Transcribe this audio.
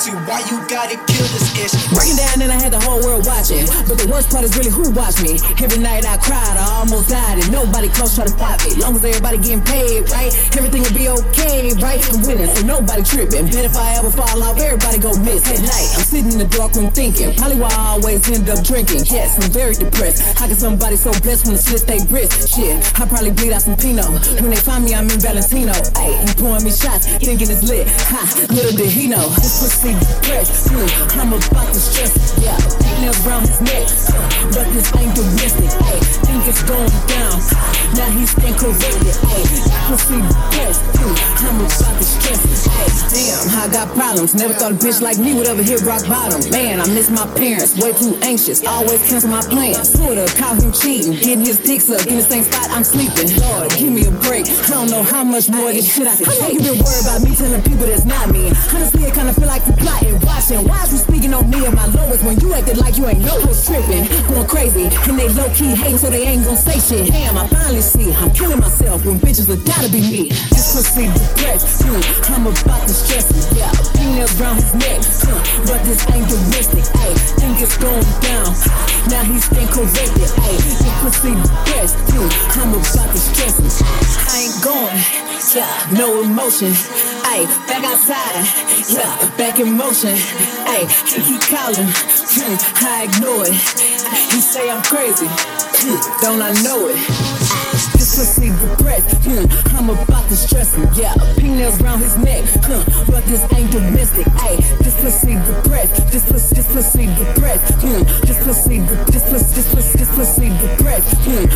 to why you gotta kill this ish. Breaking down and I had the whole world watching. But the worst part is really who watched me. Every night I cried, I almost died, and nobody close try to stop me. Long as everybody getting paid, right? Everything will be okay, right? I'm winning, so nobody tripping. Bet if I ever fall off, everybody go miss. At night, I'm sitting in the dark room thinking. Probably why I always end up drinking. Yes, I'm very depressed. How can somebody so blessed when the slit they wrist? Shit, I probably bleed out some Pinot. When they find me, I'm in Valentino. Ayy, you pouring me shots, thinking it's lit. Ha, little did he know. This pussy Hmm, I'm about to stress. Yeah, nails around his neck. But this ain't domestic. Ayy, think it's going down. Now he's incorrected. Ayy, pussy depressed. Hmm, I'm about to stress. Ayy, damn, I got problems. Never thought a bitch like me would ever hit rock bottom. Man, I miss my parents. Way too anxious. Always cancel my plans. Twitter, call him cheating. Getting his dicks up in the same spot I'm sleeping. Lord, give me a break. I don't know how much more this shit I can take. You been worried about me telling people that's not me. Honestly, it kinda like you ain't know what's tripping? Going crazy, and they low key hating so they ain't gon' say shit. Damn, I finally see I'm killing myself when bitches would gotta be me. This pussy depressed, hmm, I'm about to stress it. Yeah, females around his neck, huh, but this ain't domestic. Ayy, think it's going down. Now he's incorrected. Ayy, this pussy depressed, hmm, I'm about to stress it. I ain't going, yeah, no emotion. Ayy, back outside, yeah, back in motion. Ayy, he keep calling, hmm, I ignore it. He say I'm crazy, hmm, don't I know it? This pussy depressed, hmm, I'm about to stress him, yeah. Pink nails around his neck, huh, but this ain't domestic, ayy. This pussy depressed, this pussy, this pussy depressed, hmm, this pussy, this pussy, this pussy, this pussy depressed, hmm.